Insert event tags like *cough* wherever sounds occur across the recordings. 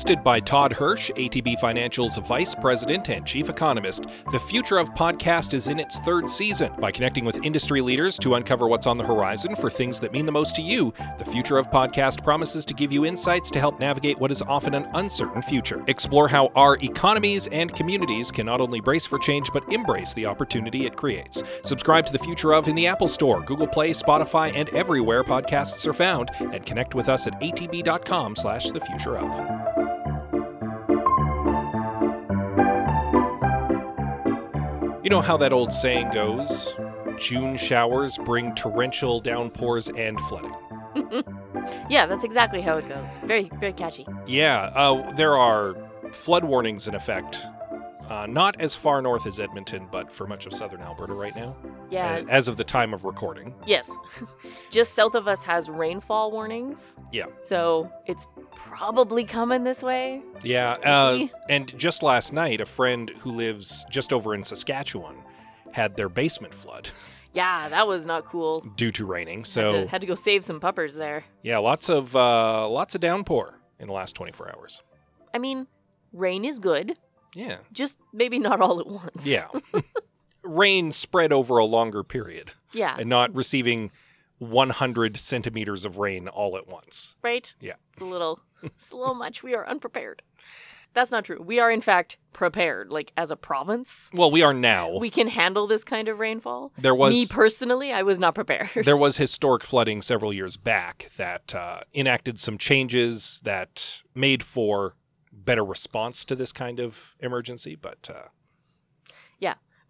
Hosted by Todd Hirsch, ATB Financial's Vice President and Chief Economist, The Future of Podcast is in its third season. By connecting with industry leaders to uncover what's on the horizon for things that mean the most to you, The Future of Podcast promises to give you insights to help navigate what is often an uncertain future. Explore how our economies and communities can not only brace for change but embrace the opportunity it creates. Subscribe to The Future of in the Apple Store, Google Play, Spotify, and everywhere podcasts are found, and connect with us at atb.com slash the future of. You know how that old saying goes? June showers bring torrential downpours and flooding. *laughs* Yeah, that's exactly how it goes. Very, very catchy. Yeah, uh, there are flood warnings in effect. Uh, not as far north as Edmonton, but for much of southern Alberta right now, Yeah, as of the time of recording. yes. *laughs* Just south of us has rainfall warnings. Yeah. So it's probably coming this way. Yeah, uh, and just last night, a friend who lives just over in Saskatchewan had their basement flood *laughs* Yeah, that was not cool. due to raining. Had, So to, had to go save some puppers there. yeah, lots of uh, lots of downpour in the last 24 hours. I mean, rain is good, Yeah, just maybe not all at once. yeah. *laughs* Rain spread over a longer period, Yeah, and not receiving 100 centimeters of rain all at once. right? Yeah. It's a little it's a little much. We are unprepared. That's not true. We are in fact prepared. Like as a province, Well, we are now. we can handle this kind of rainfall. there was Me personally, I was not prepared. there *laughs* was historic flooding several years back that uh, enacted some changes that made for better response to this kind of emergency. But uh,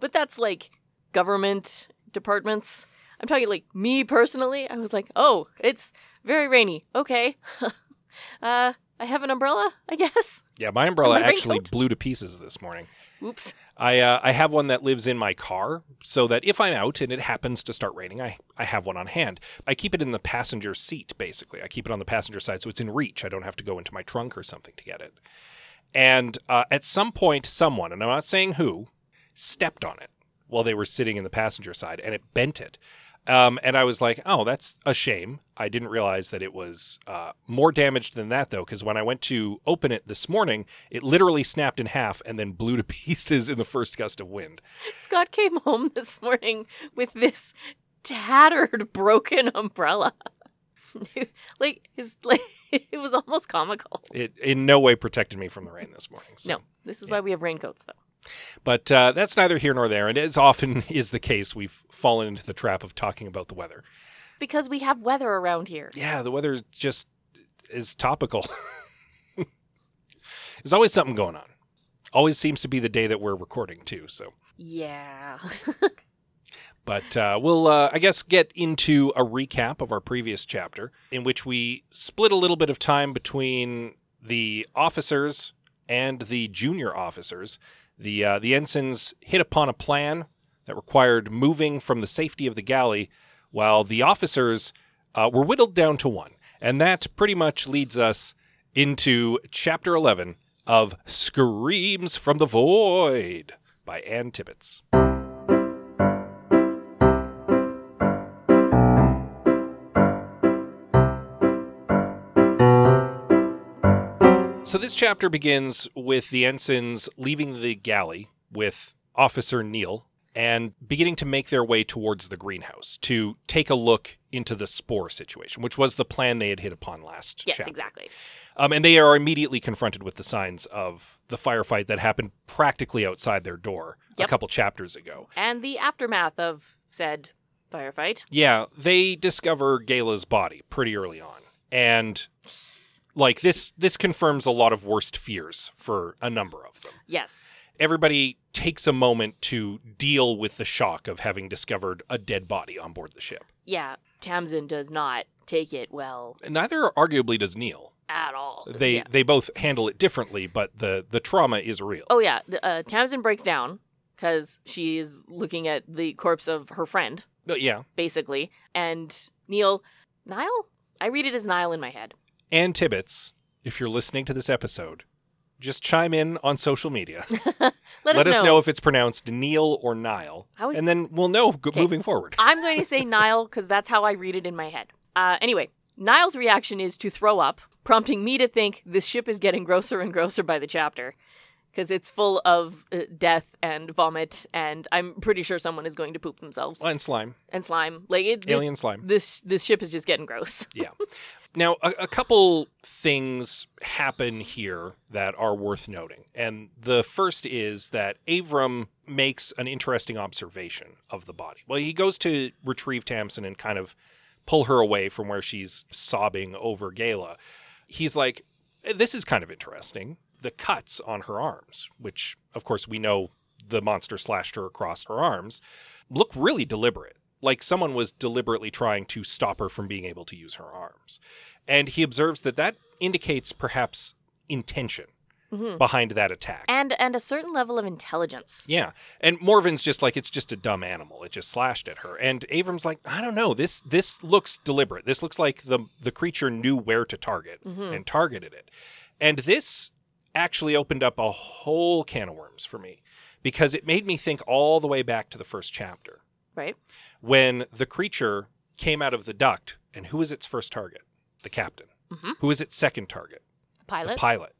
but that's like government departments. I'm talking like me personally. I was like, oh, it's very rainy. Okay. *laughs* uh, I have an umbrella, I guess. yeah, my umbrella My actually raincoat? blew to pieces this morning. Oops. I uh, I have one that lives in my car, so that if I'm out and it happens to start raining, I I have one on hand. I keep it in the passenger seat, basically. I keep it on the passenger side, so it's in reach. I don't have to go into my trunk or something to get it. And uh, at some point, someone, and I'm not saying who, stepped on it while they were sitting in the passenger side, and it bent it. Um, and I was like, "Oh, that's a shame." I didn't realize that it was uh, more damaged than that, though, because when I went to open it this morning, it literally snapped in half and then blew to *laughs* pieces in the first gust of wind. Scott came home this morning with this tattered, *laughs* broken umbrella. *laughs* like his like it was almost comical. It in no way protected me from the rain this morning. So. No, this is why we have raincoats though. But uh, that's neither here nor there. And as often *laughs* is the case, we've fallen into the trap of talking about the weather. Because we have weather around here. Yeah, the weather just is topical. *laughs* There's always something going on. Always seems to be the day that we're recording, too. So. Yeah. *laughs* But uh, we'll, uh, I guess, get into a recap of our previous chapter, in which we split a little bit of time between the officers and the junior officers. The uh, the ensigns hit upon a plan that required moving from the safety of the galley, while the officers uh, were whittled down to one, and that pretty much leads us into chapter eleven of "Screams from the Void" by Anne Tibbets. So this chapter begins with the ensigns leaving the galley with Officer Neil and beginning to make their way towards the greenhouse to take a look into the spore situation, which was the plan they had hit upon last yes, chapter. exactly. Um, and they are immediately confronted with the signs of the firefight that happened practically outside their door a couple chapters ago. And the aftermath of said firefight. Yeah, they discover Gala's body pretty early on. And like this this confirms a lot of worst fears for a number of them. Yes. Everybody takes a moment to deal with the shock of having discovered a dead body on board the ship. Yeah. Tamsin does not take it well Neither arguably does Neil. at all. They Yeah. they both handle it differently, but the the trauma is real. Oh yeah, uh, Tamsin breaks down because she is looking at the corpse of her friend, Uh, yeah. basically, and Neil, Niall. I read it as Niall in my head. Anne Tibbets, if you're listening to this episode, just chime in on social media. *laughs* Let, us know. if it's pronounced Neil or Nile, and then we'll know moving forward. I'm going to say Nile because that's how I read it in my head. Uh, anyway, Nile's reaction is to throw up, prompting me to think this ship is getting grosser and grosser by the chapter because it's full of uh, death and vomit, and I'm pretty sure someone is going to poop themselves And slime, and slime. Like it, this, alien slime. this this ship is just getting gross. *laughs* Yeah. Now, a, a couple things happen here that are worth noting. And the first is that Avram makes an interesting observation of the body. Well, he goes to retrieve Tamsin and kind of pull her away from where she's sobbing over Gala. He's like, this is kind of interesting. The cuts on her arms, which, of course, we know the monster slashed her across her arms, look really deliberate. Like someone was deliberately trying to stop her from being able to use her arms. And he observes that that indicates perhaps intention Mhm. behind that attack. And and a certain level of intelligence. Yeah. And Morven's just like it's just a dumb animal. It just slashed at her. And Avram's like, I don't know. This this looks deliberate. This looks like the the creature knew where to target Mhm. and targeted it. And this actually opened up a whole can of worms for me because it made me think all the way back to the first chapter Right? when the creature came out of the duct and who was its first target? The captain. Mhm. Who was its second target? The pilot. the pilot.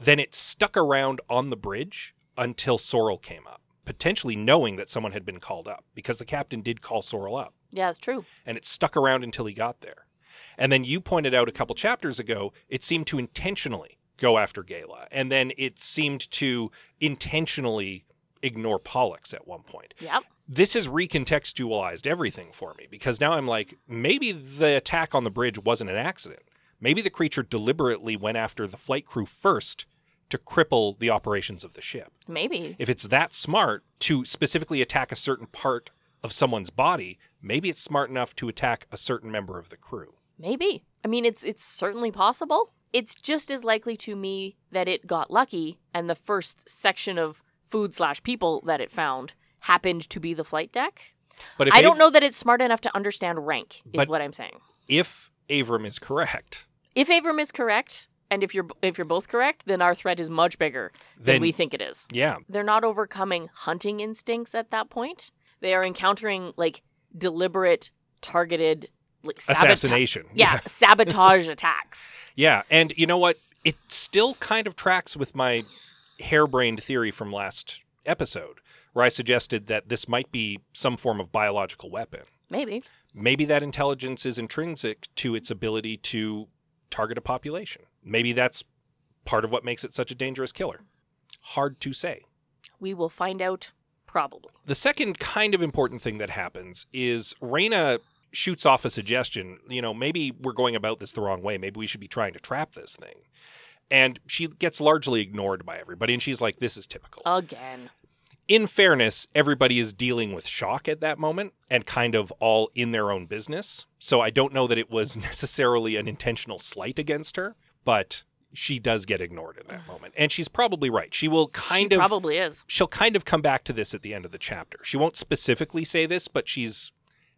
Then it stuck around on the bridge until Sorrel came up, potentially knowing that someone had been called up because the captain did call Sorrel up, yeah, it's true. and it stuck around until he got there. And then you pointed out a couple chapters ago, it seemed to intentionally go after Gala, and then it seemed to intentionally ignore Pollux at one point Yep. this has recontextualized everything for me because now I'm like, maybe the attack on the bridge wasn't an accident. Maybe the creature deliberately went after the flight crew first to cripple the operations of the ship. Maybe. If it's that smart to specifically attack a certain part of someone's body, maybe it's smart enough to attack a certain member of the crew. Maybe. I mean, it's it's certainly possible. It's just as likely to me that it got lucky, and the first section of food slash people that it found happened to be the flight deck. But if I don't Av- know that it's smart enough to understand rank. Is what I'm saying. if Avram is correct, If Avram is correct, and if you're if you're both correct, then our threat is much bigger than then we think it is. yeah, They're not overcoming hunting instincts at that point. They are encountering like deliberate, targeted, like sabota- assassination. Yeah, *laughs* sabotage attacks. Yeah, and you know what? It still kind of tracks with my harebrained theory from last episode, where I suggested that this might be some form of biological weapon. Maybe. Maybe that intelligence is intrinsic to its ability to target a population. Maybe that's part of what makes it such a dangerous killer. Hard to say. We will find out probably. The second kind of important thing that happens is Reyna shoots off a suggestion. You know, maybe we're going about this the wrong way. Maybe we should be trying to trap this thing. And she gets largely ignored by everybody. And she's like, this is typical. Again. In fairness, everybody is dealing with shock at that moment and kind of all in their own business. So I don't know that it was *laughs* necessarily an intentional slight against her, but she does get ignored in that moment. And she's probably right. She will kind she of probably is. she'll kind of come back to this at the end of the chapter. She won't specifically say this, but she's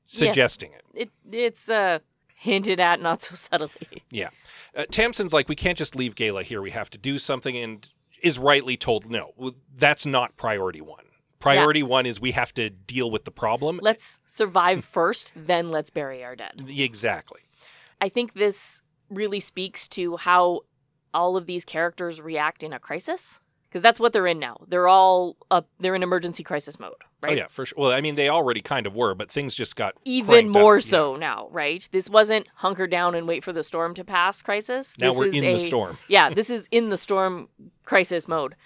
Yeah. suggesting it. It it's uh hinted at not so *laughs* subtly. Yeah. Uh, Tamsin's like, we can't just leave Gala here. We have to do something, and is rightly told, no, that's not priority one. Priority one is we have to deal with the problem. Let's survive first, then let's bury our dead. *laughs* exactly. I think this really speaks to how all of these characters react in a crisis because that's what they're in now. They're all up they're in emergency crisis mode, oh, right? Oh, yeah, for sure. Well, I mean, they already kind of were, but things just got Even up, more you so now, right? This wasn't hunker down and wait for the storm to pass crisis. Now this we're is in a, the storm. *laughs* yeah, this is in the storm crisis mode.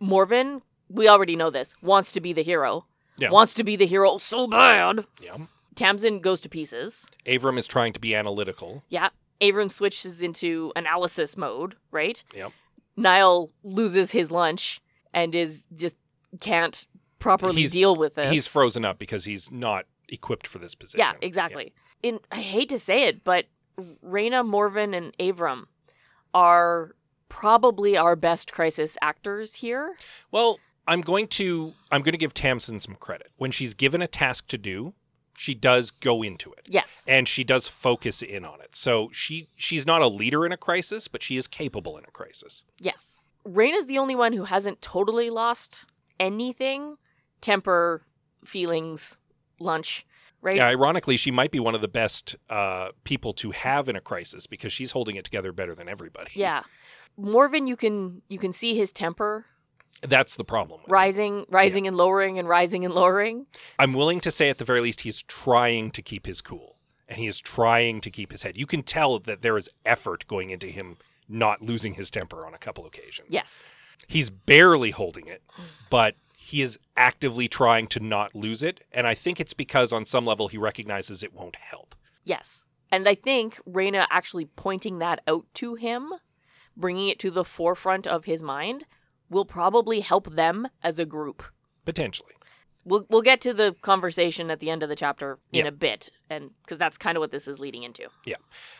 Morven, we already know this, wants to be the hero. Yeah. Wants to be the hero so bad. Yeah. Tamsin goes to pieces. Avram is trying to be analytical. Yeah. Avram switches into analysis mode, right? Yep. Niall loses his lunch and is just can't properly He's- deal with this. He's frozen up because he's not equipped for this position. Yeah, exactly. In I hate to say it, but Reyna, Morven, and Avram are probably our best crisis actors here. Well, I'm going to I'm going to give Tamsin some credit. When she's given a task to do, she does go into it. Yes. And she does focus in on it. So she she's not a leader in a crisis, but she is capable in a crisis. Yes. Raina's the only one who hasn't totally lost anything temper, feelings, lunch, right? Yeah, ironically, she might be one of the best uh, people to have in a crisis because she's holding it together better than everybody. Yeah. Morven, you can you can see his temper That's the problem. with it. rising, rising and lowering and rising and lowering. I'm willing to say at the very least he's trying to keep his cool and he is trying to keep his head. You can tell that there is effort going into him not losing his temper on a couple occasions. Yes. He's barely holding it, but he is actively trying to not lose it. And I think it's because on some level he recognizes it won't help. Yes. And I think Raina actually pointing that out to him, bringing it to the forefront of his mind, will probably help them as a group. Potentially. We'll we'll get to the conversation at the end of the chapter in Yeah. a bit, and because that's kind of what this is leading into. Yeah.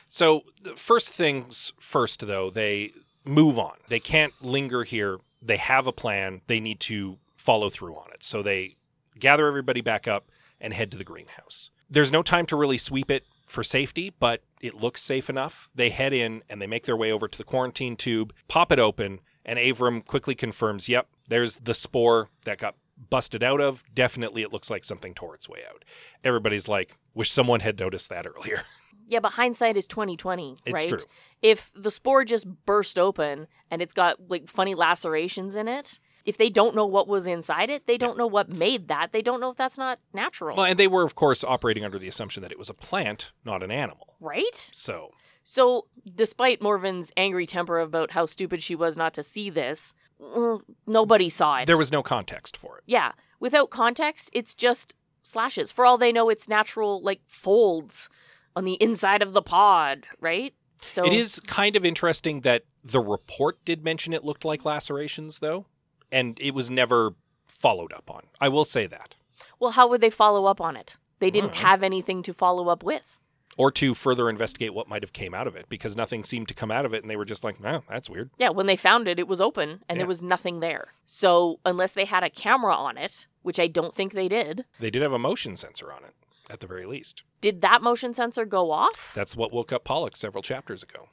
So, first things first, though, they move on. They can't linger here. They have a plan. They need to follow through on it. So, they gather everybody back up and head to the greenhouse. There's no time to really sweep it for safety, but it looks safe enough. They head in and they make their way over to the quarantine tube, pop it open, and Avram quickly confirms yep, there's the spore that got busted out of. Definitely, it looks like something tore its way out. Everybody's like, wish someone had noticed that earlier. *laughs* Yeah, but hindsight is twenty twenty, right? It's true. If the spore just burst open and it's got like funny lacerations in it, if they don't know what was inside it, they don't know what made that. They don't know if that's not natural, Well, and they were, of course, operating under the assumption that it was a plant, not an animal. right? So, So, despite Morven's angry temper about how stupid she was not to see this, mm, nobody saw it. there was no context for it. Yeah. Without context, it's just slashes. For all they know, it's natural, like folds on the inside of the pod, right? So It is kind of interesting that the report did mention it looked like lacerations, though, and it was never followed up on. I will say that. Well, how would they follow up on it? They didn't have anything to follow up with. Or to further investigate what might have came out of it, because nothing seemed to come out of it, and they were just like, "Oh, that's weird." Yeah, when they found it, it was open and Yeah. there was nothing there. So, unless they had a camera on it, which I don't think they did, They did have a motion sensor on it, at the very least. did that motion sensor go off? That's what woke up Pollux several chapters ago.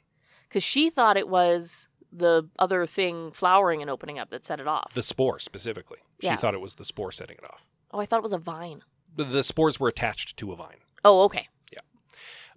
Because she thought it was the other thing flowering and opening up that set it off. The spore specifically. She thought it was the spore setting it off. oh, I thought it was a vine. The, the spores were attached to a vine. Oh, okay.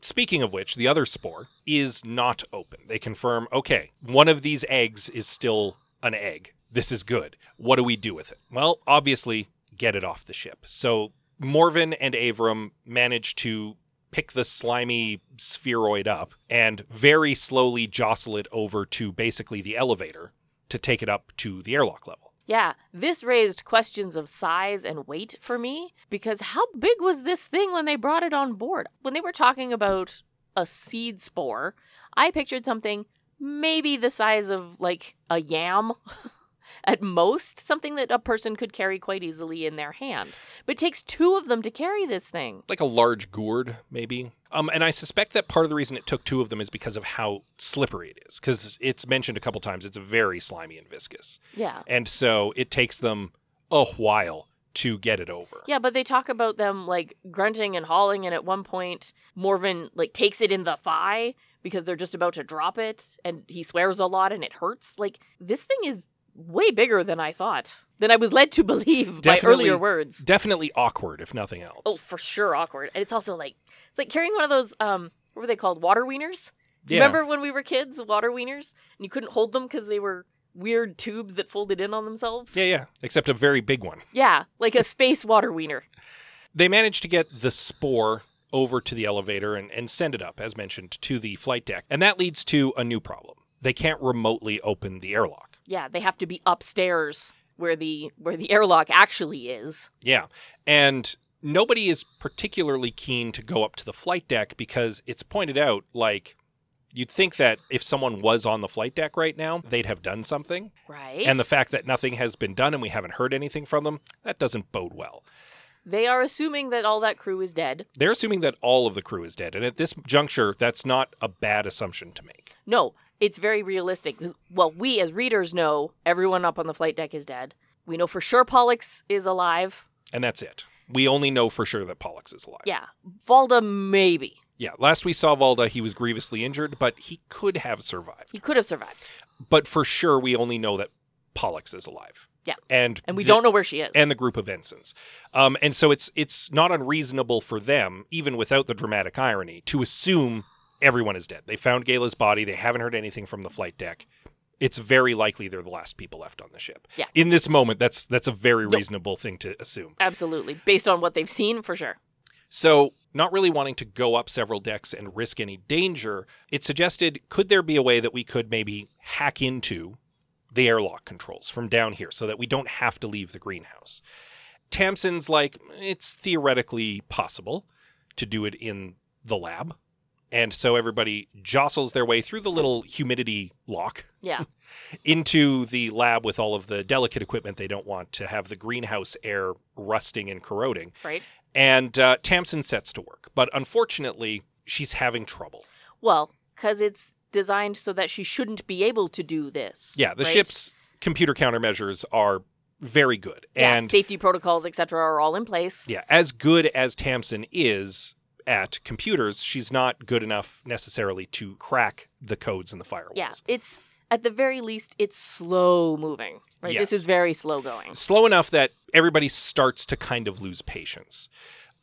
Speaking of which, the other spore is not open. They confirm, okay, one of these eggs is still an egg. This is good. What do we do with it? Well, obviously, get it off the ship. So Morven and Avram manage to pick the slimy spheroid up and very slowly jostle it over to basically the elevator to take it up to the airlock level. Yeah, this raised questions of size and weight for me because how big was this thing when they brought it on board? When they were talking about a seed spore, I pictured something maybe the size of like a yam *laughs* at most, something that a person could carry quite easily in their hand. But it takes two of them to carry this thing. Like a large gourd, maybe. Um, and I suspect that part of the reason it took two of them is because of how slippery it is. Because it's mentioned a couple times, it's very slimy and viscous. Yeah. And so it takes them a while to get it over. Yeah, but they talk about them like grunting and hauling, and at one point, Morven like takes it in the thigh because they're just about to drop it, and he swears a lot and it hurts. Like this thing is way bigger than I thought, than I was led to *laughs* believe by earlier words. Definitely awkward, if nothing else. Oh, for sure, awkward. And it's also like it's like carrying one of those um, what were they called, water wieners? Do you Yeah. remember when we were kids, water wieners, and you couldn't hold them because they were weird tubes that folded in on themselves? Yeah, yeah. Except a very big one. Yeah, like a space water wiener. They managed to get the spore over to the elevator and, and send it up, as mentioned, to the flight deck. And that leads to a new problem. They can't remotely open the airlock. Yeah, they have to be upstairs where the where the airlock actually is. Yeah. And nobody is particularly keen to go up to the flight deck because it's pointed out like you'd think that if someone was on the flight deck right now, they'd have done something. Right. And the fact that nothing has been done and we haven't heard anything from them, that doesn't bode well. they are assuming that all that crew is dead. They're assuming that all of the crew is dead. And at this juncture, that's not a bad assumption to make. No, it's very realistic. Well, we as readers know everyone up on the flight deck is dead. We know for sure Pollux is alive. And that's it. We only know for sure that Pollux is alive. Yeah. Valda, maybe. Yeah. Last we saw Valda, he was grievously injured, but he could have survived. He could have survived. But for sure, we only know that Pollux is alive. Yeah. And And we the- don't know where she is. and the group of ensigns. Um, and so it's it's not unreasonable for them, even without the dramatic irony, to assume everyone is dead. They found Gala's body. They haven't heard anything from the flight deck. It's very likely they're the last people left on the ship. Yeah. In this moment, that's that's a very reasonable thing to assume. Absolutely. Based on what they've seen, for sure. So, not really wanting to go up several decks and risk any danger, it suggested could there be a way that we could maybe hack into the airlock controls from down here so that we don't have to leave the greenhouse? Tamsin's like, it's theoretically possible to do it in the lab. And so everybody jostles their way through the little humidity lock Yeah. *laughs* into the lab with all of the delicate equipment they don't want to have the greenhouse air rusting and corroding. right? And uh, Tamsin sets to work, but unfortunately, she's having trouble. Well, because it's designed so that she shouldn't be able to do this. Yeah, the right? ship's computer countermeasures are very good, Yeah, and safety protocols, etc., are all in place. yeah, as good as Tamsin is at computers, she's not good enough necessarily to crack the codes in the firewalls. Yeah, it's at the very least, it's slow moving. Right, Yes. this is very slow going. slow enough that everybody starts to kind of lose patience.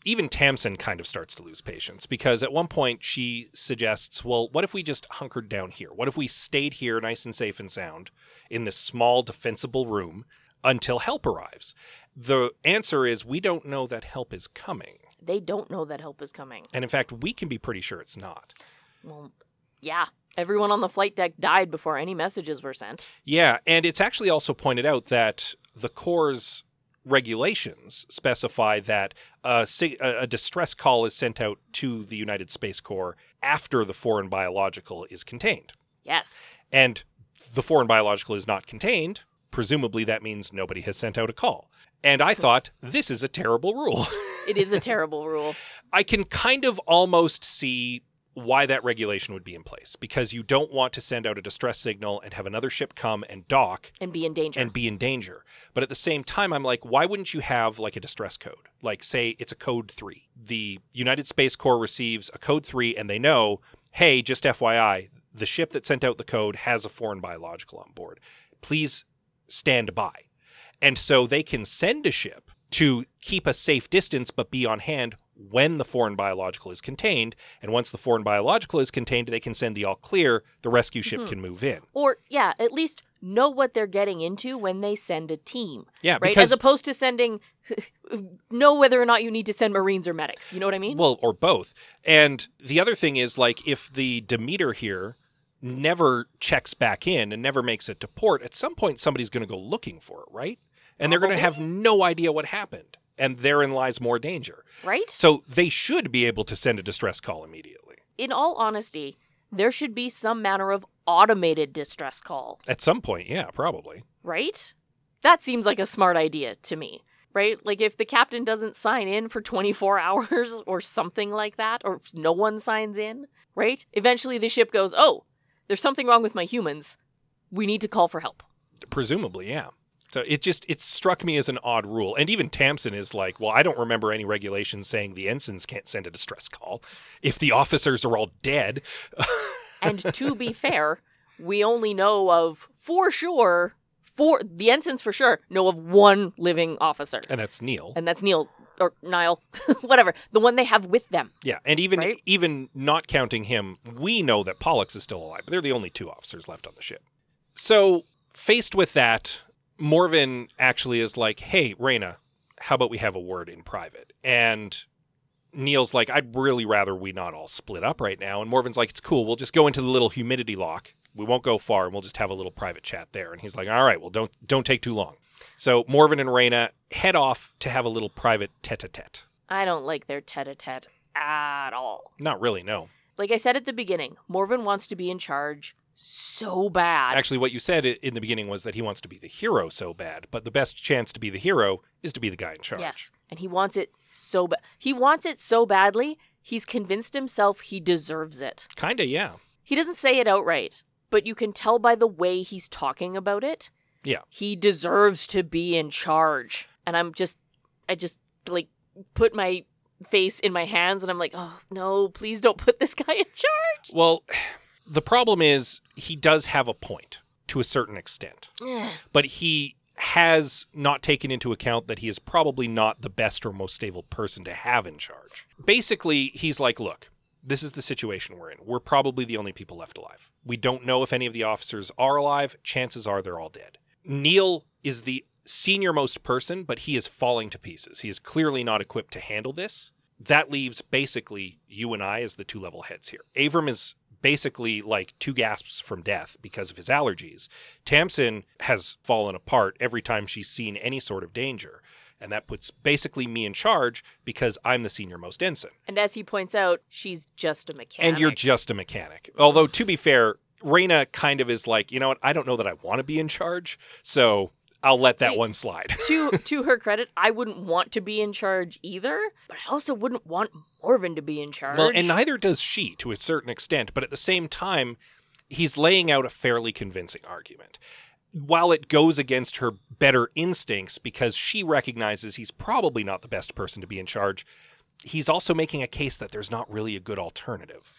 Even Tamsin kind of starts to lose patience because at one point she suggests, well, what if we just hunkered down here? What if we stayed here nice and safe and sound in this small, defensible room until help arrives? The answer is we don't know that help is coming. They don't know that help is coming. And in fact, we can be pretty sure it's not. Well, yeah, everyone on the flight deck died before any messages were sent. Yeah, and it's actually also pointed out that the Corps' regulations specify that a, a a distress call is sent out to the United Space Corps after the foreign biological is contained. Yes. And the foreign biological is not contained. Presumably, that means nobody has sent out a call. And I *laughs* thought, this is a terrible rule. *laughs* It is a terrible rule. *laughs* I can kind of almost see why that regulation would be in place because you don't want to send out a distress signal and have another ship come and dock And be in danger. and be in danger. But at the same time, I'm like, why wouldn't you have like a distress code? Like, say it's a code three. The United Space Corps receives a code three and they know, hey, just FYI, the ship that sent out the code has a foreign biological on board. Please stand by. And so they can send a ship to keep a safe distance but be on hand when the foreign biological is contained. And once the foreign biological is contained, they can send the all clear. The rescue ship Mhm. can move in. or, yeah, at least know what they're getting into when they send a team. Yeah, Right? because As opposed to sending, *laughs* know whether or not you need to send Marines or medics. You know what I mean? Well, or both. And the other thing is like if the Demeter here never checks back in and never makes it to port, at some point somebody's going to go looking for it, right? And they're going to have no idea what happened. And therein lies more danger. right? So they should be able to send a distress call immediately. In all honesty, there should be some manner of automated distress call. At some point, yeah, probably. right? That seems like a smart idea to me, right? Like if the captain doesn't sign in for 24 *laughs* hours or something like that, or if no one signs in, right? Eventually the ship goes, oh, there's something wrong with my humans. We need to call for help. Presumably, yeah. So it just it struck me as an odd rule. And even Tamsin is like, well, I don't remember any regulations saying the ensigns can't send a distress call if the officers are all dead. *laughs* And to be fair, we only know of for sure, for the ensigns for sure know of one living officer, And that's Neil. and that's Neil or Niall, *laughs* whatever, the one they have with them. Yeah, and even Right? even not counting him, we know that Pollux is still alive. But they're the only two officers left on the ship. So faced with that, Morven actually is like, "Hey, Reyna, how about we have a word in private?" And Neil's like, "I'd really rather we not all split up right now." And Morven's like, "It's cool. We'll just go into the little humidity lock. We won't go far, and we'll just have a little private chat there." And he's like, "All right, well, don't don't take too long." So Morven and Reyna head off to have a little private tete-a-tete. I don't like their tete-a-tete at all. Not really, no. Like I said at the beginning, Morven wants to be in charge so bad. Actually, what you said in the beginning was that he wants to be the hero so bad, but the best chance to be the hero is to be the guy in charge. yes, and he wants it so bad. He wants it so badly. He's convinced himself he deserves it. Kinda, yeah. He doesn't say it outright, but you can tell by the way he's talking about it. Yeah. He deserves to be in charge. And I'm just, I just like put my face in my hands and I'm like, oh no, please don't put this guy in charge. Well, the problem is he does have a point to a certain extent, but he has not taken into account that he is probably not the best or most stable person to have in charge. Basically, he's like, look, this is the situation we're in. We're probably the only people left alive. We don't know if any of the officers are alive. Chances are they're all dead. Neil is the senior most person, but he is falling to pieces. He is clearly not equipped to handle this. That leaves basically you and I as the two level heads here. Avram is basically like two gasps from death because of his allergies. Tamsin has fallen apart every time she's seen any sort of danger. And that puts basically me in charge because I'm the senior most ensign. And as he points out, she's just a mechanic. And you're just a mechanic. Although, to be fair, Raina kind of is like, you know what? I don't know that I want to be in charge. So I'll let that Wait. one slide. *laughs* to to her credit, I wouldn't want to be in charge either, but I also wouldn't want Morven to be in charge. Well, and neither does she to a certain extent, but at the same time, he's laying out a fairly convincing argument. While it goes against her better instincts because she recognizes he's probably not the best person to be in charge, he's also making a case that there's not really a good alternative.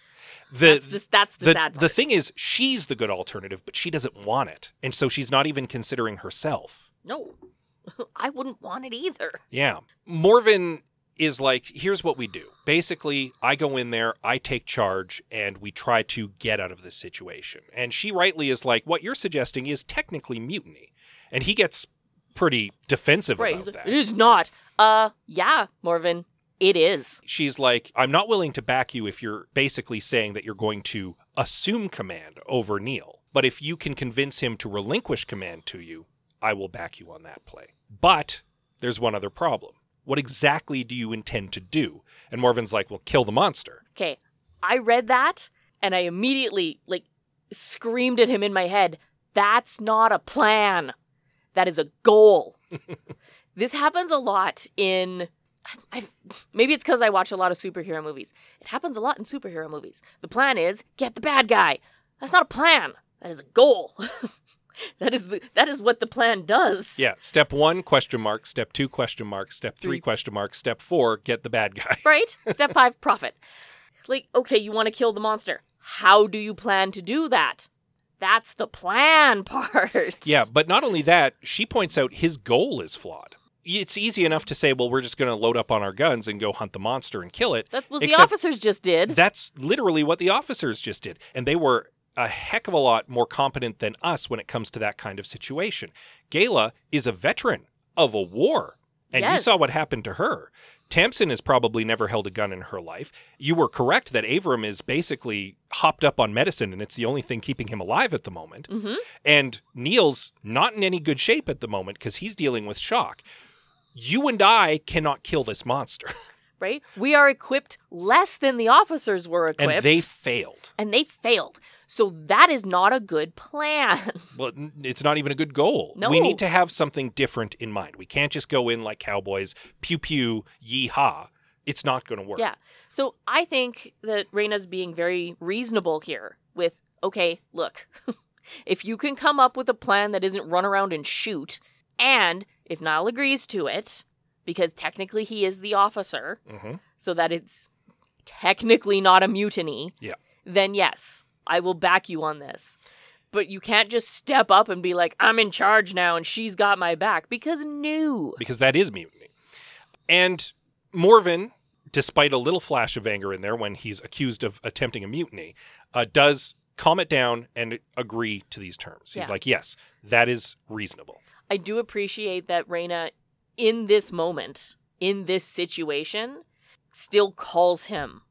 The, that's the, that's the, the, sad part. the thing is, she's the good alternative, but she doesn't want it. And so she's not even considering herself. no, *laughs* I wouldn't want it either. Yeah. Morven is like, here's what we do. Basically, I go in there, I take charge, and we try to get out of this situation. And she rightly is like, what you're suggesting is technically mutiny. And he gets pretty defensive Right? about he's like, that. It is not. Uh, yeah, Morven, it is. She's like, I'm not willing to back you if you're basically saying that you're going to assume command over Neil. But if you can convince him to relinquish command to you, I will back you on that play. But there's one other problem. What exactly do you intend to do? And Morven's like, well, kill the monster. Okay, I read that and I immediately like screamed at him in my head. That's not a plan. That is a goal. *laughs* this happens a lot in. I, maybe it's because I watch a lot of superhero movies. It happens a lot in superhero movies. The plan is get the bad guy. That's not a plan. That is a goal. *laughs* that is the that is what the plan does. Yeah, step one, question mark. Step two, question mark. Step three, Three. question mark. Step four, get the bad guy. *laughs* Right? Step five, profit. Like, okay, you want to kill the monster. How do you plan to do that? That's the plan *laughs* part. Yeah, but not only that, she points out his goal is flawed. It's easy enough to say, well, we're just going to load up on our guns and go hunt the monster and kill it. That was the officers just did. That's literally what the officers just did. And they were a heck of a lot more competent than us when it comes to that kind of situation. Gala is a veteran of a war. And you saw what happened to her. Tamsin has probably never held a gun in her life. You were correct that Avram is basically hopped up on medicine and it's the only thing keeping him alive at the moment. hmm And Neil's not in any good shape at the moment because he's dealing with shock. You and I cannot kill this monster. *laughs* Right? We are equipped less than the officers were equipped. and they failed. and they failed. So that is not a good plan. *laughs* Well, it's not even a good goal. No. We need to have something different in mind. We can't just go in like cowboys, pew pew, yee haw. It's not going to work. Yeah. So I think that Reina's being very reasonable here with, okay, look, *laughs* if you can come up with a plan that isn't run around and shoot, and if Niall agrees to it, because technically he is the officer, hmm so that it's technically not a mutiny, Yeah. then yes, I will back you on this. But you can't just step up and be like, I'm in charge now and she's got my back, because no. Because that is mutiny. And Morven, despite a little flash of anger in there when he's accused of attempting a mutiny, uh, does calm it down and agree to these terms. He's Yeah. like, yes, that is reasonable. I do appreciate that Reina, in this moment, in this situation, still calls him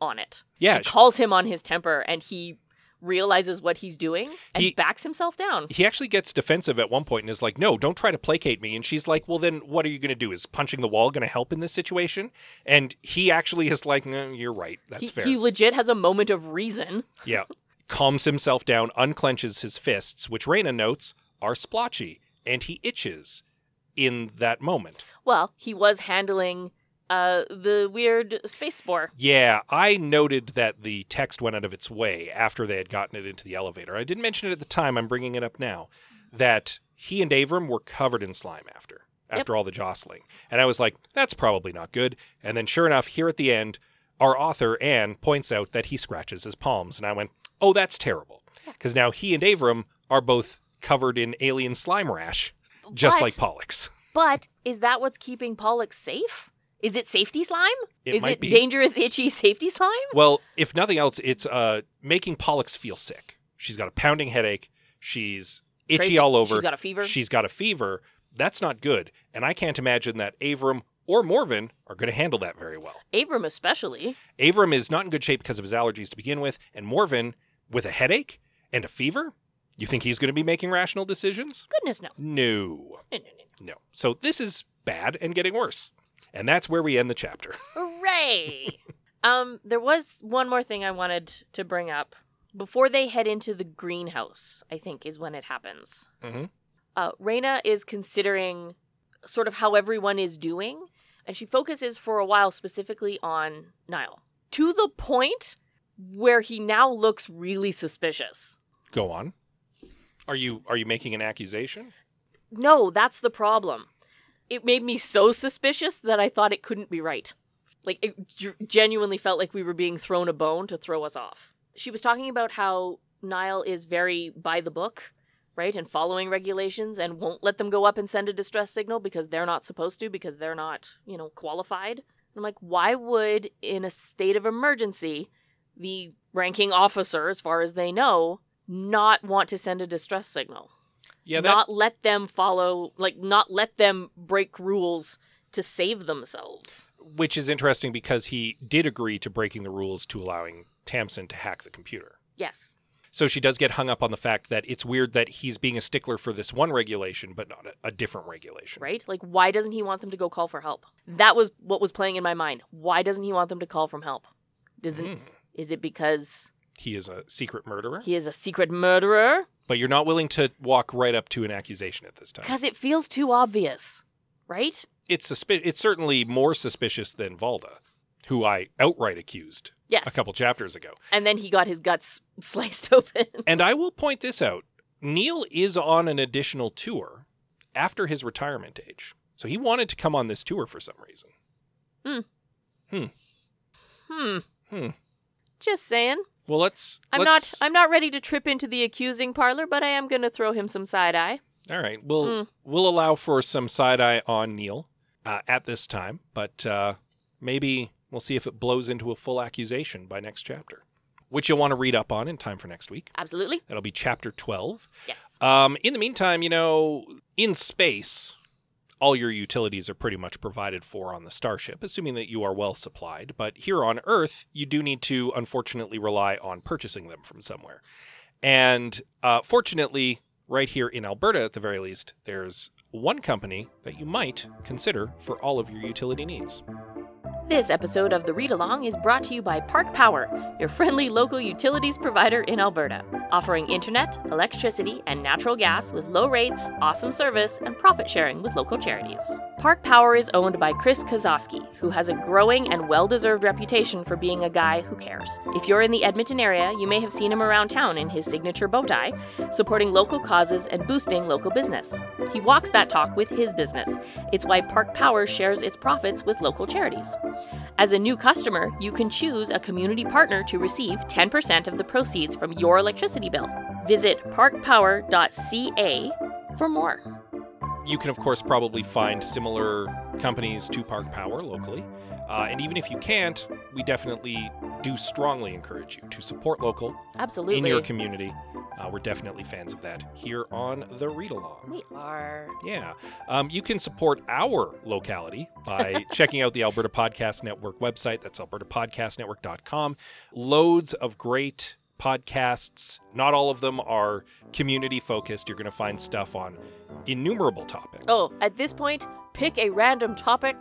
on it. Yeah, She calls him on his temper and he realizes what he's doing and He- backs himself down. he actually gets defensive at one point and is like, "No, don't try to placate me." And she's like, "Well, then what are you going to do? Is punching the wall going to help in this situation?" And he actually is like, "No, "You're right. That's He, fair." he legit has a moment of reason. yeah, calms himself down, unclenches his fists, which Raina notes are splotchy, and he itches in that moment. Well, he was handling Uh, the weird space spore. Yeah, I noted that the text went out of its way after they had gotten it into the elevator. I didn't mention it at the time, I'm bringing it up now, that he and Avram were covered in slime after, after all the jostling. And I was like, that's probably not good. And then sure enough, here at the end, our author, Anne, points out that he scratches his palms. And I went, oh, that's terrible. Because now he and Avram are both covered in alien slime rash, just But- like Pollux. But is that what's keeping Pollux safe? Is it safety slime? It is it be. dangerous, itchy safety slime? Well, if nothing else, it's uh, making Pollux feel sick. She's got a pounding headache. She's itchy Crazy. all over. She's got a fever. She's got a fever. That's not good. And I can't imagine that Avram or Morven are going to handle that very well. Avram especially. Avram is not in good shape because of his allergies to begin with, and Morven with a headache and a fever. You think he's going to be making rational decisions? Goodness no. No, No, no, no. no. So this is bad and getting worse. And that's where we end the chapter. *laughs* Hooray! um, there was one more thing I wanted to bring up before they head into the greenhouse. I think is when it happens. hmm Uh, Raina is considering sort of how everyone is doing, and she focuses for a while specifically on Niall to the point where he now looks really suspicious. Go on. Are you are you making an accusation? No, that's the problem. It made me so suspicious that I thought it couldn't be right. Like, it g- genuinely felt like we were being thrown a bone to throw us off. She was talking about how Niall is very by the book, right? And following regulations and won't let them go up and send a distress signal because they're not supposed to, because they're not, you know, qualified. I'm like, why would, in a state of emergency, the ranking officer, as far as they know, not want to send a distress signal? Yeah, that not let them follow like not let them break rules to save themselves which is interesting because he did agree to breaking the rules to allowing Tamsin to hack the computer. yes So she does get hung up on the fact that it's weird that he's being a stickler for this one regulation, but not a, a different regulation. right like why doesn't he want them to go call for help that was what was playing in my mind why doesn't he want them to call from help doesn't Hmm. is it because He is a secret murderer, he is a secret murderer but you're not willing to walk right up to an accusation at this time. because it feels too obvious right It's suspi- It's certainly more suspicious than Valda, who I outright accused yes a couple chapters ago. and then he got his guts *laughs* sliced open And I will point this out: Neil is on an additional tour after his retirement age, so he wanted to come on this tour for some reason. hmm Hmm. Hmm. Hmm. Just saying Well, let's. i'm let's, not i'm not ready to trip into the accusing parlor but i am going to throw him some side eye All right, we'll Mm. we'll allow for some side eye on Neil uh, at this time, but uh, maybe we'll see if it blows into a full accusation by next chapter, which you'll want to read up on in time for next week. absolutely That'll be chapter twelve. yes Um, in the meantime, you know, in space, all your utilities are pretty much provided for on the starship, assuming that you are well supplied. But here on Earth, you do need to, unfortunately, rely on purchasing them from somewhere. And uh, fortunately, right here in Alberta, at the very least, there's one company that you might consider for all of your utility needs. This episode of the Read Along is brought to you by Park Power, your friendly local utilities provider in Alberta, offering internet, electricity, and natural gas with low rates, awesome service, and profit sharing with local charities. Park Power is owned by Chris Kozowski, who has a growing and well deserved reputation for being a guy who cares. If you're in the Edmonton area, you may have seen him around town in his signature bow tie, supporting local causes and boosting local business. He walks that talk with his business. It's why Park Power shares its profits with local charities. As a new customer, you can choose a community partner to receive 10% of the proceeds from your electricity bill. Visit parkpower.ca for more. You can, of course, probably find similar companies to Park Power locally. Uh, and even if you can't, we definitely do strongly encourage you to support local Absolutely. in your community. Uh, we're definitely fans of that here on the Read Along. we are. Yeah. Um, you can support our locality by *laughs* checking out the Alberta Podcast Network website. That's albertapodcastnetwork.com. Loads of great podcasts. Not all of them are community focused. You're going to find stuff on innumerable topics. Oh, at this point, pick a random topic,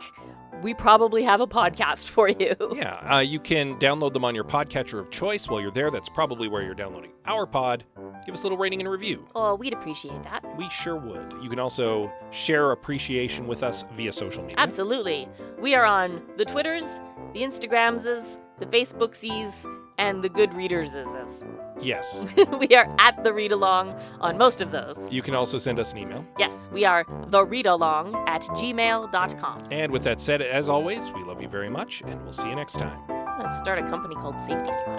we probably have a podcast for you. Yeah, uh, you can download them on your podcatcher of choice while you're there. That's probably where you're downloading our pod. Give us a little rating and review. Oh, we'd appreciate that. We sure would. You can also share appreciation with us via social media. Absolutely. We are on the Twitters, the Instagramses, the Facebooksies, and the Good Readerses. Yes. *laughs* we are at the Read Along on most of those. You can also send us an email. Yes, we are the Read Along at gmail.com. And with that said, as always, we love you very much, and we'll see you next time. Let's start a company called Safety Slime.